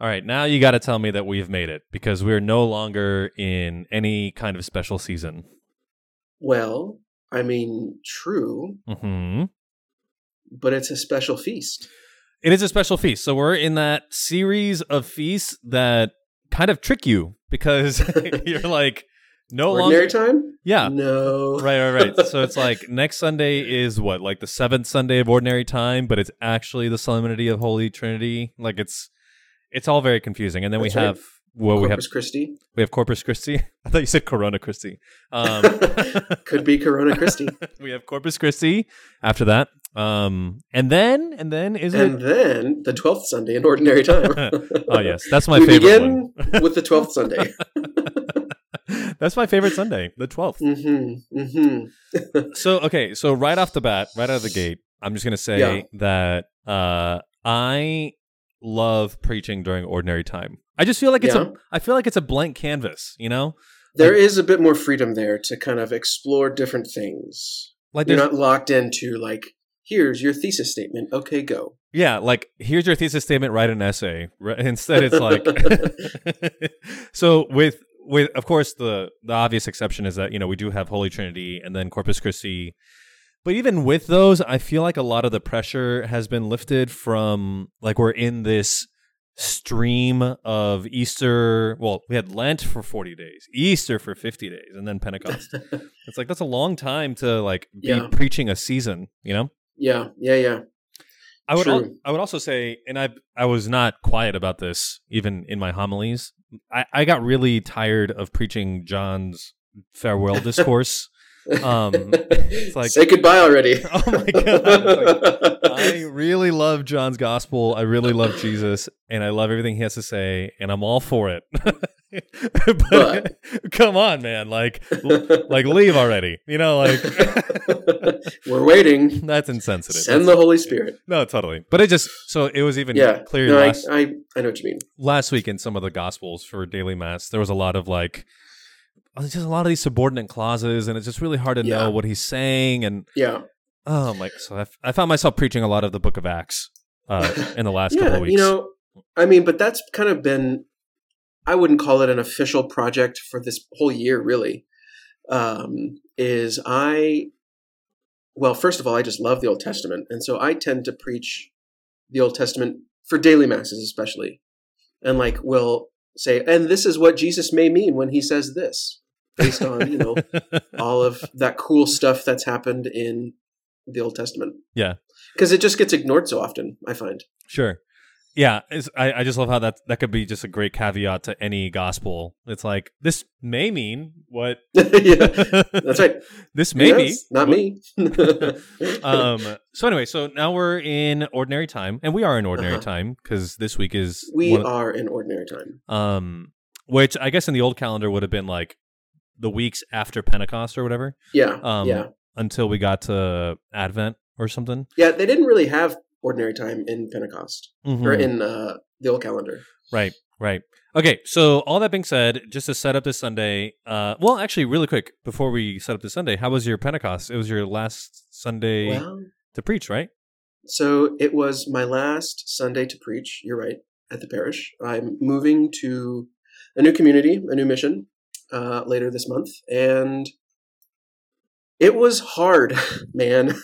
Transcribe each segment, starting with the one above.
All right, now you got to tell me that we've made it because we're no longer in any kind of special season. Well, I mean, true, hmm but it's a special feast. It is a special feast. So we're in that series of feasts that kind of trick you because you're like no Ordinary longer. time? Yeah. No. Right, right, right. So it's like next Sunday is what, like the seventh Sunday of Ordinary Time, but it's actually the Solemnity of Holy Trinity. Like it's, it's all very confusing. And then That's we right. have, well, we have Corpus Christi. we have Corpus Christi. I thought you said Corona Christi. Um, Could be Corona Christi. we have Corpus Christi after that, um, and then and then is it and it? then the 12th Sunday in Ordinary time. Oh yes, that's my we favorite begin with the 12th Sunday. that's my favorite Sunday, the twelfth. hmm hmm So okay, so right off the bat, right out of the gate, I'm just gonna say Yeah. that uh, I love preaching during ordinary time. I just feel like it's Yeah. a I feel like it's a blank canvas, you know? There is a bit more freedom there to kind of explore different things. Like You're not locked into, like, here's your thesis statement. Okay, go. yeah, like here's your thesis statement, write an essay. Instead it's like So with with of course the the obvious exception is that, you know, we do have Holy Trinity and then Corpus Christi. But even with those, I feel like a lot of the pressure has been lifted from like we're in this stream of Easter. Well, we had Lent for 40 days, Easter for 50 days, and then Pentecost. it's like that's a long time to like be Yeah. preaching a season, you know? Yeah, yeah, yeah. I would al- I would also say, and I I was not quiet about this even in my homilies. I, I got really tired of preaching John's farewell discourse. Um, it's like- Say goodbye already. Oh my God. I really love John's gospel. I really love Jesus, and I love everything he has to say, and I'm all for it. but, But- come on, man! Like, like leave already. You know, like We're waiting. that's insensitive. Send the Holy Spirit. no, totally. But it just so it was even Yeah, clear no, I, I, I know what you mean. last week in some of the gospels for daily mass. There was a lot of like. Uh, Just a lot of these subordinate clauses, and it's just really hard to Yeah. know what he's saying. And Yeah, oh my! So I, f- I found myself preaching a lot of the Book of Acts uh, in the last couple of weeks. You know, I mean, but that's kind of been. I wouldn't call it an official project for this whole year, really. Um, is I, well, first of all, I just love the Old Testament, and so I tend to preach the Old Testament for daily masses, especially, and like will say, and this is what Jesus may mean when he says this, based on you know all of that cool stuff that's happened in the Old Testament. Yeah. Because it just gets ignored so often, I find. Sure. Yeah, I, I just love how that that could be just a great caveat to any gospel. It's like this may mean what yeah, that's right. this may be Yes, not me. um. So anyway, so now we're in ordinary time, and we are in ordinary Uh-huh. time because this week is we of- are in ordinary time. um, which I guess in the old calendar would have been like the weeks after Pentecost or whatever, Yeah, Um, yeah, until we got to Advent or something. yeah. They didn't really have ordinary time in Pentecost or Mhm. in uh, the old calendar. Right, right. Okay, so all that being said, just to set up this Sunday, uh, well, actually, really quick before we set up this Sunday, how was your Pentecost? It was your last Sunday Well, to preach, right? so it was my last Sunday to preach. You're right at the parish. I'm moving to a new community, a new mission uh, later this month, and it was hard, man.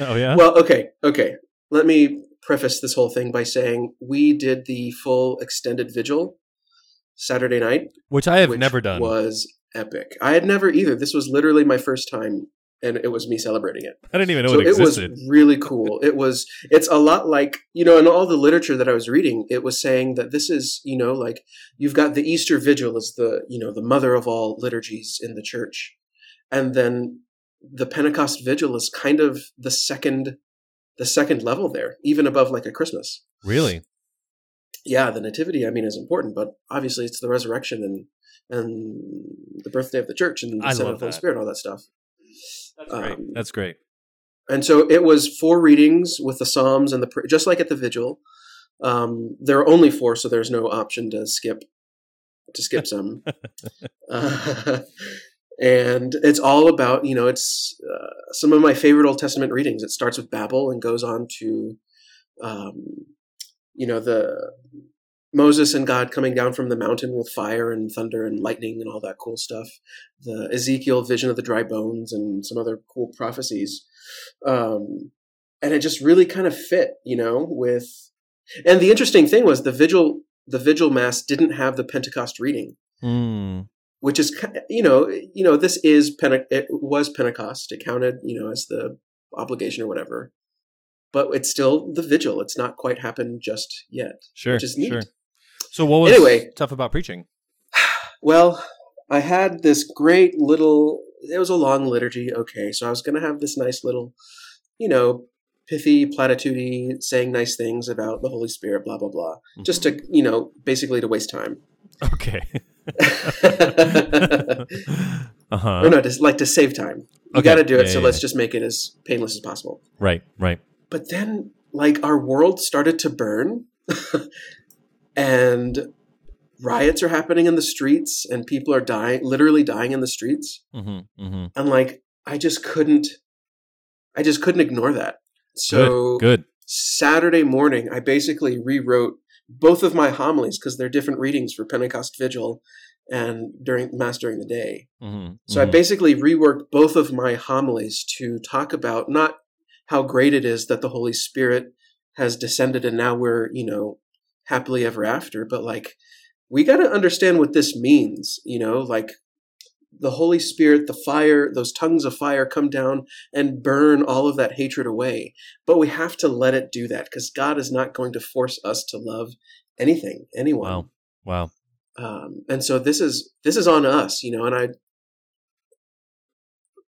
Oh yeah. Well, okay, okay. Let me preface this whole thing by saying we did the full extended vigil Saturday night, Which I have which never done. Was epic. I had never either. This was literally my first time, and it was me celebrating it. I didn't even know so it it was existed. really cool. It was. It's a lot like you know, in all the literature that I was reading, it was saying that this is you know like you've got the Easter Vigil as the you know the mother of all liturgies in the church, and then the Pentecost Vigil is kind of the second the second level there, even above like a Christmas. really? Yeah, the Nativity, I mean, is important, but obviously it's the resurrection and and the birthday of the church and the I sending of the Holy that. Spirit, all that stuff. That's great. Um, That's great. And so it was four readings with the Psalms and the pr- just like at the vigil. Um, there are only four, so there's no option to skip to skip some. uh, and it's all about you know it's uh, some of my favorite Old Testament readings. It starts with Babel and goes on to, um, you know the Moses and God coming down from the mountain with fire and thunder and lightning and all that cool stuff. The Ezekiel vision of the dry bones and some other cool prophecies. Um, and it just really kind of fit, you know, with. And the interesting thing was the vigil, the vigil mass didn't have the Pentecost reading, Mm. Which is, you know, you know, this is Pente- it was Pentecost. It counted, you know, as the obligation or whatever. But it's still the vigil. It's not quite happened just yet. Sure. Which is neat. Sure. So what was Anyway. tough about preaching? Well, I had this great little. It was a long liturgy. Okay, so I was going to have this nice little, you know, pithy, platitude saying nice things about the Holy Spirit, blah blah blah, just to mm-hmm. you know, basically to waste time. Okay. uh huh. or no, just like to save time. You Okay. got to do it, Yeah, so yeah, let's yeah. just make it as painless as possible. Right. Right. But then, like, our world started to burn, and riots are happening in the streets, and people are dying, literally dying in the streets. Mm-hmm. Mm-hmm. and like I just couldn't I just couldn't ignore that. So Good. Saturday morning I basically rewrote both of my homilies because they're different readings for Pentecost Vigil and during Mass during the day. Mm-hmm. So I basically reworked both of my homilies to talk about not how great it is that the Holy Spirit has descended and now we're, you know, happily ever after, but like we got to understand what this means, you know, like the Holy Spirit, the fire, those tongues of fire come down and burn all of that hatred away. But we have to let it do that because God is not going to force us to love anything, anyone Wow. Wow. um, and so this is this is on us you know and i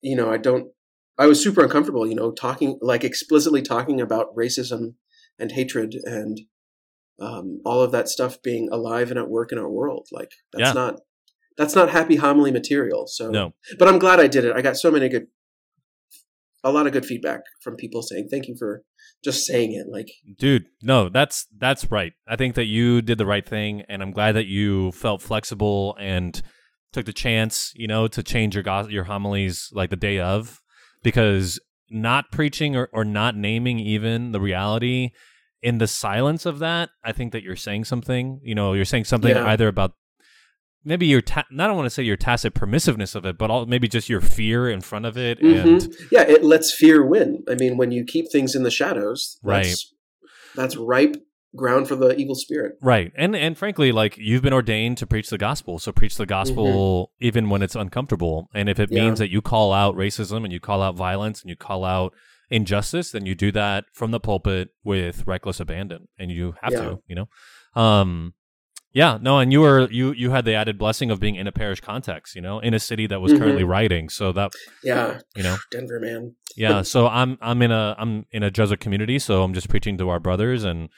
you know i don't i was super uncomfortable you know talking like explicitly talking about racism and hatred and um, all of that stuff being alive and at work in our world like that's Yeah. not that's not happy homily material so No. but i'm glad i did it i got so many good a lot of good feedback from people saying thank you for just saying it like Dude, no, that's that's right. I think that you did the right thing, and I'm glad that you felt flexible and took the chance, you know, to change your gos- your homilies like the day of, because not preaching or, or not naming even the reality in the silence of that, I think that you're saying something. You know, you're saying something Yeah. either about maybe your ta- not I don't want to say your tacit permissiveness of it, but all, maybe just your fear in front of it, and Mhm. yeah, it lets fear win. I mean, when you keep things in the shadows, that's, that's ripe ground for the evil spirit. Right. And and frankly, like you've been ordained to preach the gospel. So preach the gospel even when it's uncomfortable. And if it Yeah. means that you call out racism and you call out violence and you call out injustice, then you do that from the pulpit with reckless abandon. And you have Yeah. to, you know? Um yeah, no, and you were you you had the added blessing of being in a parish context, you know, in a city that was Mhm. currently writing. So that Yeah, you know, Denver, man. yeah so i'm i'm in a i'm in a jesuit community so i'm just preaching to our brothers and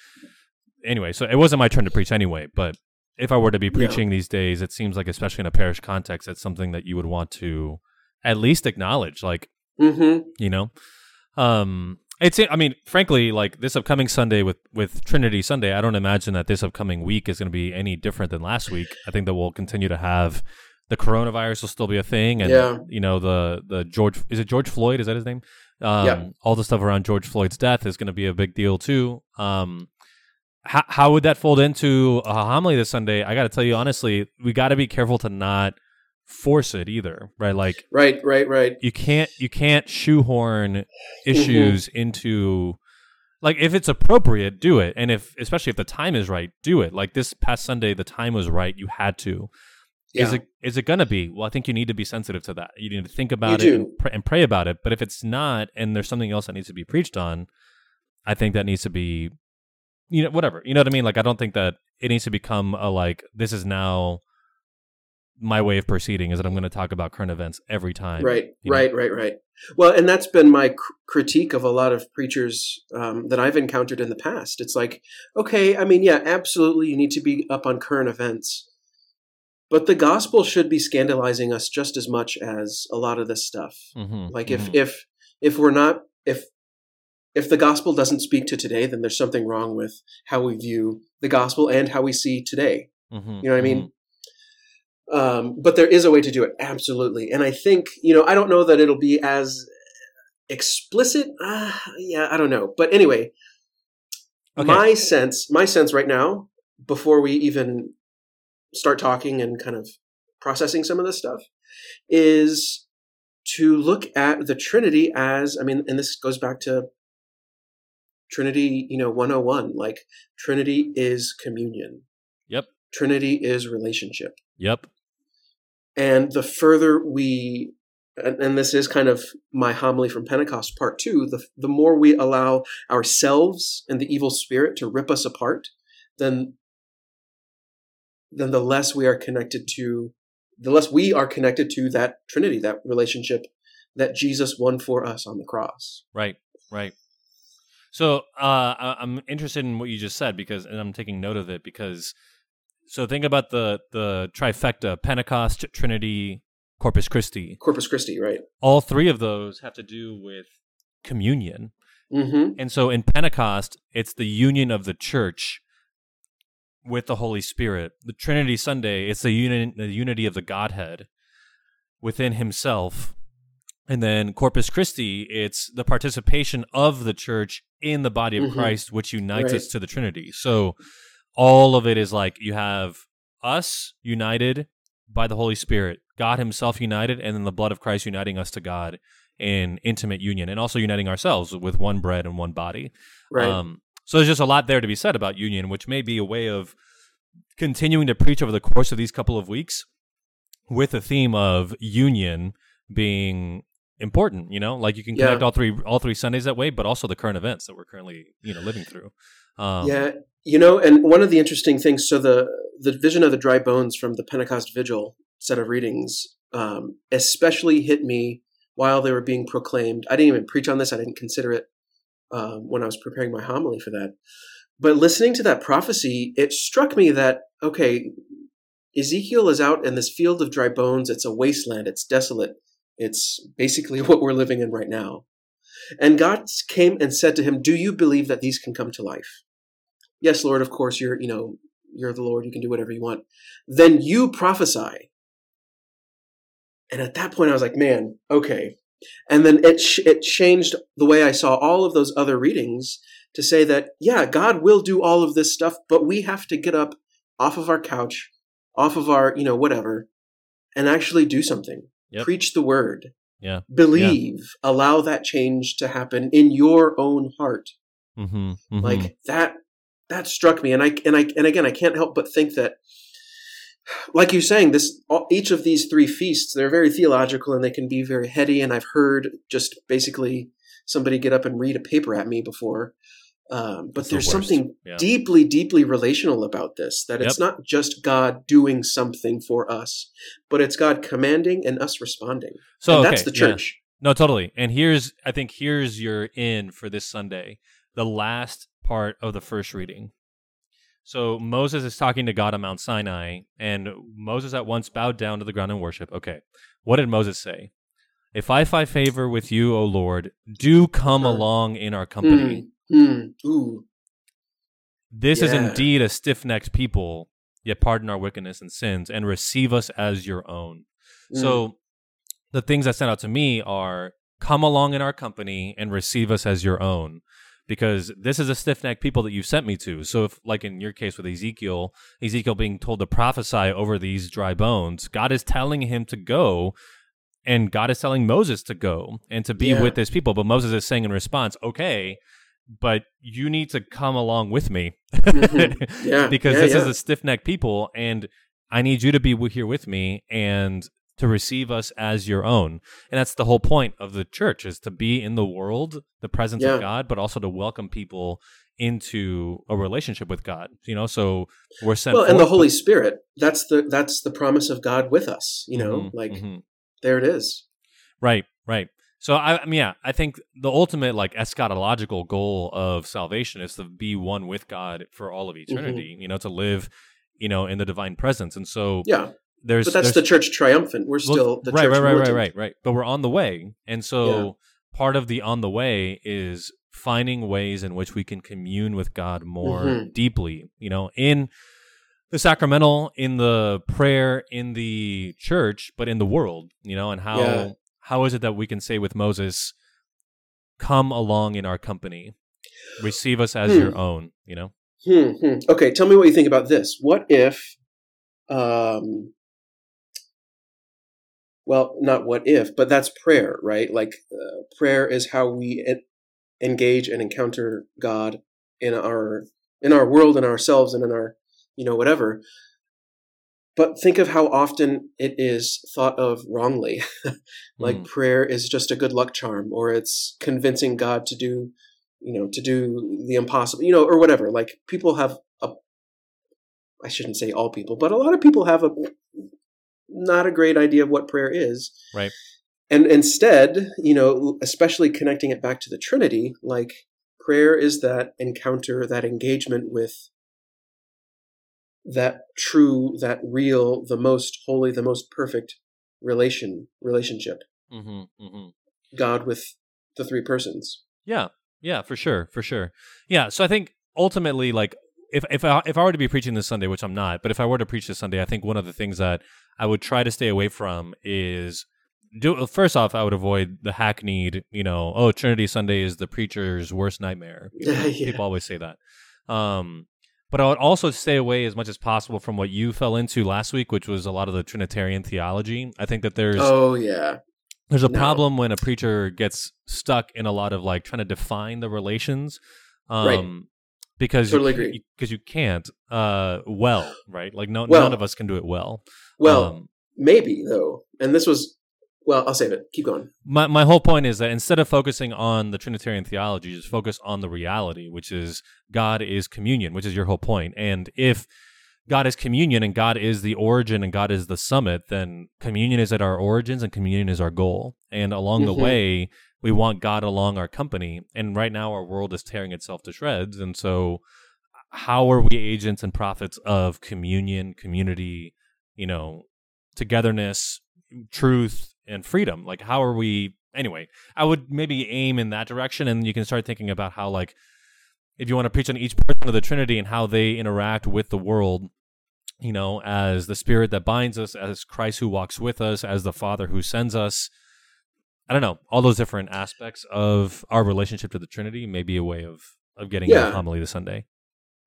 anyway so it wasn't my turn to preach anyway but if i were to be preaching these days it seems like especially in a parish context it's something that you would want to at least acknowledge like Mm-hmm. you know um it's i mean frankly like this upcoming sunday with with trinity sunday i don't imagine that this upcoming week is going to be any different than last week. I think that we'll continue to have the coronavirus will still be a thing and Yeah. you know the the george is it george floyd? Is that his name? Um Yeah. all the stuff around george floyd's death is going to be a big deal too. Um how, how would that fold into a homily this sunday? I got to tell you honestly we got to be careful to not force it either right? Like Right, right, right. you can't you can't shoehorn mm-hmm. issues into like if it's appropriate do it. And if especially if the time is right do it. Like this past sunday the time was right. You had to. Is it is it gonna be? Well i think you need to be sensitive to that. You need to think about You it and, pr- and pray about it. But if it's not and there's something else that needs to be preached on i think that needs to be you know whatever. You know what i mean? Like i don't think that it needs to become a like this is now my way of proceeding is that i'm going to talk about current events every time Right, you know? right, right, right. Well, and that's been my cr- critique of a lot of preachers um, that I've encountered in the past. It's like, okay, I mean, yeah, absolutely, you need to be up on current events, but the gospel should be scandalizing us just as much as a lot of this stuff. Mhm, Like, if mhm. if if we're not if if the gospel doesn't speak to today, then there's something wrong with how we view the gospel and how we see today. Mhm, You know what I mean? Um, but there is a way to do it, absolutely. And I think, you know, I don't know that it'll be as explicit. Uh, yeah, I don't know. But anyway, Okay. my sense, my sense right now before we even start talking and kind of processing some of this stuff is to look at the Trinity as, I mean, and this goes back to Trinity, you know, 101, like Trinity is communion. Yep. Trinity is relationship. Yep. And the further we, and, and this is kind of my homily from Pentecost part two, the, the more we allow ourselves and the evil spirit to rip us apart, then, then the less we are connected to, the less we are connected to that Trinity, that relationship that Jesus won for us on the cross. Right. Right. So uh, I'm interested in what you just said because, and I'm taking note of it because. So think about the the trifecta: Pentecost, Trinity, Corpus Christi. Corpus Christi, right? All three of those have to do with communion, Mm-hmm. and so in Pentecost, it's the union of the church with the Holy Spirit. The Trinity Sunday, it's the union, the unity of the Godhead within Himself. And then Corpus Christi, it's the participation of the church in the body of Mhm. Christ, which unites Right. us to the Trinity. So all of it is like you have us united by the Holy Spirit, God Himself united, and then the blood of Christ uniting us to God in intimate union, and also uniting ourselves with one bread and one body. Right. Um, so there's just a lot there to be said about union, which may be a way of continuing to preach over the course of these couple of weeks with the theme of union being important you know like you can Yeah. connect all three all three sundays that way but also the current events that we're currently you know living through um yeah, you know, and one of the interesting things. So the the vision of the dry bones from the Pentecost Vigil set of readings, um, especially hit me while they were being proclaimed. I didn't even preach on this. I didn't consider it um, when I was preparing my homily for that. But listening to that prophecy, it struck me that okay, Ezekiel is out in this field of dry bones. It's a wasteland. It's desolate. It's basically what we're living in right now. And God came and said to him, "Do you believe that these can come to life?" Yes, Lord, of course, you're, you know, you're the Lord, you can do whatever you want. Then you prophesy. And at that point, I was like, man, okay. And then it, ch- it changed the way I saw all of those other readings to say that, yeah, God will do all of this stuff, but we have to get up off of our couch, off of our, you know, whatever, and actually do something. Yep. Preach the word. Yeah. Believe. Allow that change to happen in your own heart mm-hmm, like that that struck me and i and i and again i can't help but think that like you're saying this each of these three feasts they're very theological and they can be very heady and i've heard just basically somebody get up and read a paper at me before um, but there's worst. something Yeah. deeply deeply relational about this that it's not just god doing something for us but it's god commanding and us responding so and okay, that's the yeah. church No, totally. And here's I think here's your in for this Sunday. The last part of the first reading. So Moses is talking to God on Mount Sinai, and Moses at once bowed down to the ground in worship. Okay. What did Moses say? If I find favor with you, O Lord, do come Uh-huh. along in our company. Hmm. Hmm. ooh This is indeed a stiff necked people, yet pardon our wickedness and sins, and receive us as your own. Mm. So the things that stand out to me are come along in our company and receive us as your own. Because this is a stiff necked people that you sent me to. So if like in your case with Ezekiel, Ezekiel being told to prophesy over these dry bones, God is telling him to go and God is telling Moses to go and to be Yeah. with his people. But Moses is saying in response, Okay, but you need to come along with me. Mhm. Yeah, because yeah, this is a stiff necked people, and I need you to be here with me and to receive us as your own. And that's the whole point of the church is to be in the world, the presence Yeah. of God, but also to welcome people into a relationship with God. You know, so we're sent well and the holy spirit that's the that's the promise of god with us you know Mhm, like mhm. there it is Right, right. So I, I mean, yeah, I think the ultimate like eschatological goal of salvation is to be one with God for all of eternity. You know, to live, you know, in the divine presence. And so yeah there's but that's there's, the church triumphant we're still the right, church right, right, right, militant. right, right. But we're on the way, and so part of the on the way is finding ways in which we can commune with God more Mhm. deeply. You know, in the sacramental, in the prayer, in the church, but in the world. You know, and how Yeah. how is it that we can say with Moses, "Come along in our company, receive us as Hmm. your own." You know. Hmm, hmm. Okay, tell me what you think about this. What if, um, well, not what if, but that's prayer, right? Like uh, prayer is how we engage and encounter God in our in our world and ourselves and in our you know whatever but think of how often it is thought of wrongly like mm. prayer is just a good luck charm or it's convincing god to do you know to do the impossible you know or whatever like people have a i shouldn't say all people but a lot of people have a not a great idea of what prayer is right and instead you know especially connecting it back to the trinity like prayer is that encounter that engagement with that true, that real, the most holy, the most perfect relation relationship. Mm-hmm, mm-hmm. God with the three persons. Yeah, yeah, for sure, for sure. Yeah, so I think ultimately, like, if if I if I were to be preaching this Sunday, which I'm not, but if I were to preach this Sunday, I think one of the things that I would try to stay away from is do first off, I would avoid the hackneyed, you know, oh, Trinity Sunday is the preacher's worst nightmare. People, yeah. people always say that. Um, but I would also stay away as much as possible from what you fell into last week, which was a lot of the Trinitarian theology. I think that there's oh yeah, there's a no. problem when a preacher gets stuck in a lot of like trying to define the relations, um, right. Because totally you, because you can't uh well right like no well, none of us can do it well. Well, um, maybe though, and this was well, I'll save it. Keep going. My my whole point is that instead of focusing on the Trinitarian theology, just focus on the reality, which is God is communion, which is your whole point. And if God is communion and God is the origin and God is the summit, then communion is at our origins and communion is our goal. And along mm-hmm. the way, we want God along our company. And right now, our world is tearing itself to shreds. And so, how are we agents and prophets of communion, community, you know, togetherness, truth, and freedom. Like, how are we? Anyway, I would maybe aim in that direction, and you can start thinking about how, like, if you want to preach on each person of the Trinity and how they interact with the world, you know, as the Spirit that binds us, as Christ who walks with us, as the Father who sends us. I don't know, all those different aspects of our relationship to the Trinity may be a way of of getting yeah. homily this Sunday.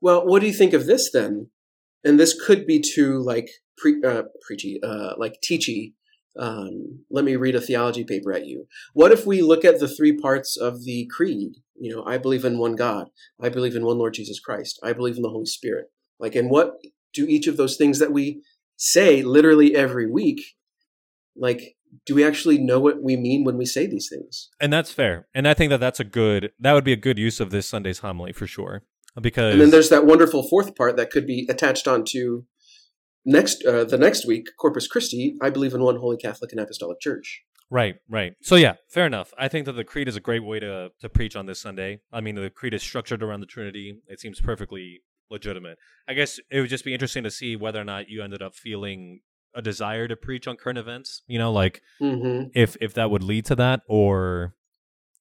Well, what do you think of this then? And this could be too like pre uh, preachy, uh, like teachy um, let me read a theology paper at you. What if we look at the three parts of the creed? You know, I believe in one God. I believe in one Lord Jesus Christ. I believe in the Holy Spirit. Like, and what do each of those things that we say literally every week, like, do we actually know what we mean when we say these things? And that's fair. And I think that that's a good, that would be a good use of this Sunday's homily for sure. Because. And then there's that wonderful fourth part that could be attached onto next uh, the next week, Corpus Christi, I believe in one holy Catholic and Apostolic Church. Right, right. So yeah, fair enough. I think that the creed is a great way to to preach on this Sunday. I mean, the creed is structured around the Trinity. It seems perfectly legitimate. I guess it would just be interesting to see whether or not you ended up feeling a desire to preach on current events. You know, like mm-hmm. if if that would lead to that or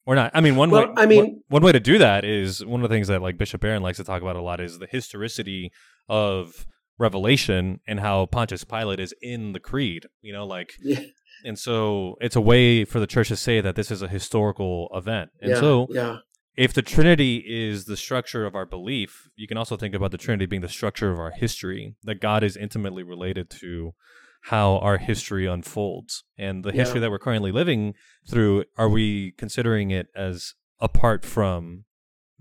or not. I mean, one well, way. I mean, one, one way to do that is one of the things that like Bishop Barron likes to talk about a lot is the historicity of Revelation and how Pontius Pilate is in the creed, you know, like yeah. and so it's a way for the church to say that this is a historical event. And yeah, so yeah. if the Trinity is the structure of our belief, you can also think about the Trinity being the structure of our history, that God is intimately related to how our history unfolds. And the history that we're currently living through, are we considering it as apart from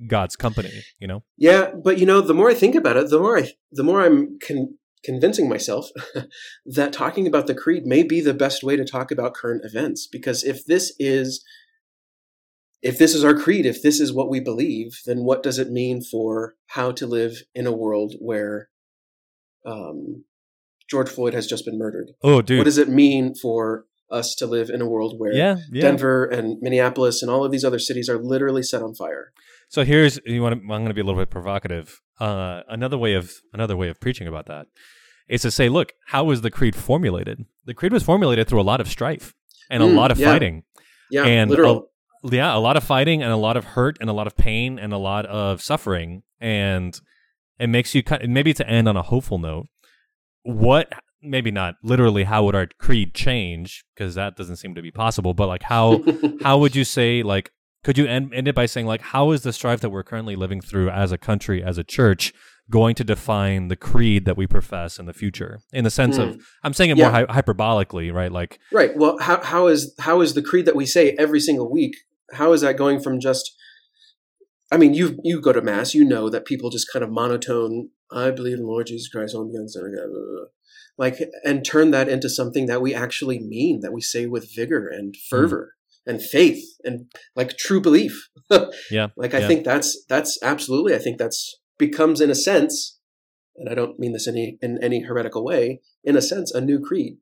God's company, you know? Yeah, but you know, the more I think about it, the more I the more I'm con- convincing myself that talking about the creed may be the best way to talk about current events because if this is if this is our creed, if this is what we believe, then what does it mean for how to live in a world where um, George Floyd has just been murdered? Oh, dude. What does it mean for us to live in a world where yeah, yeah. Denver and Minneapolis and all of these other cities are literally set on fire? So here's you want to, I'm going to be a little bit provocative. Uh, another way of another way of preaching about that is to say, look, how was the creed formulated? The creed was formulated through a lot of strife and mm, a lot of yeah. fighting. Yeah, and literal. A, yeah, a lot of fighting and a lot of hurt and a lot of pain and a lot of suffering. And it makes you kind of, maybe to end on a hopeful note. What maybe not literally how would our creed change because that doesn't seem to be possible but like how how would you say like could you end, end it by saying like how is the strife that we're currently living through as a country as a church going to define the creed that we profess in the future in the sense mm. of i'm saying it yeah. more hy- hyperbolically right like right well how, how is how is the creed that we say every single week how is that going from just i mean you you go to mass you know that people just kind of monotone i believe in the lord jesus christ like and turn that into something that we actually mean that we say with vigor and hmm. fervor mm. and faith and like true belief yeah like i yeah. think that's that's absolutely i think that's becomes in a sense and i don't mean this any in any heretical way in a sense a new creed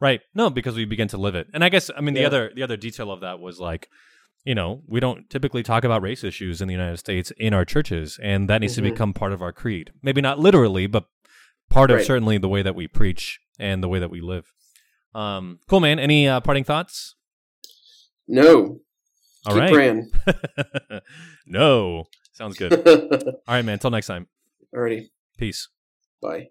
right no because we begin to live it and i guess i mean the yeah. other the other detail of that was like you know we don't typically talk about race issues in the united states in our churches and that needs mm-hmm. to become part of our creed maybe not literally but part of right. certainly the way that we preach and the way that we live. Um, cool, man. Any uh, parting thoughts? No. All Keep right. no. Sounds good. All right, man. Until next time. Alrighty. Peace. Bye.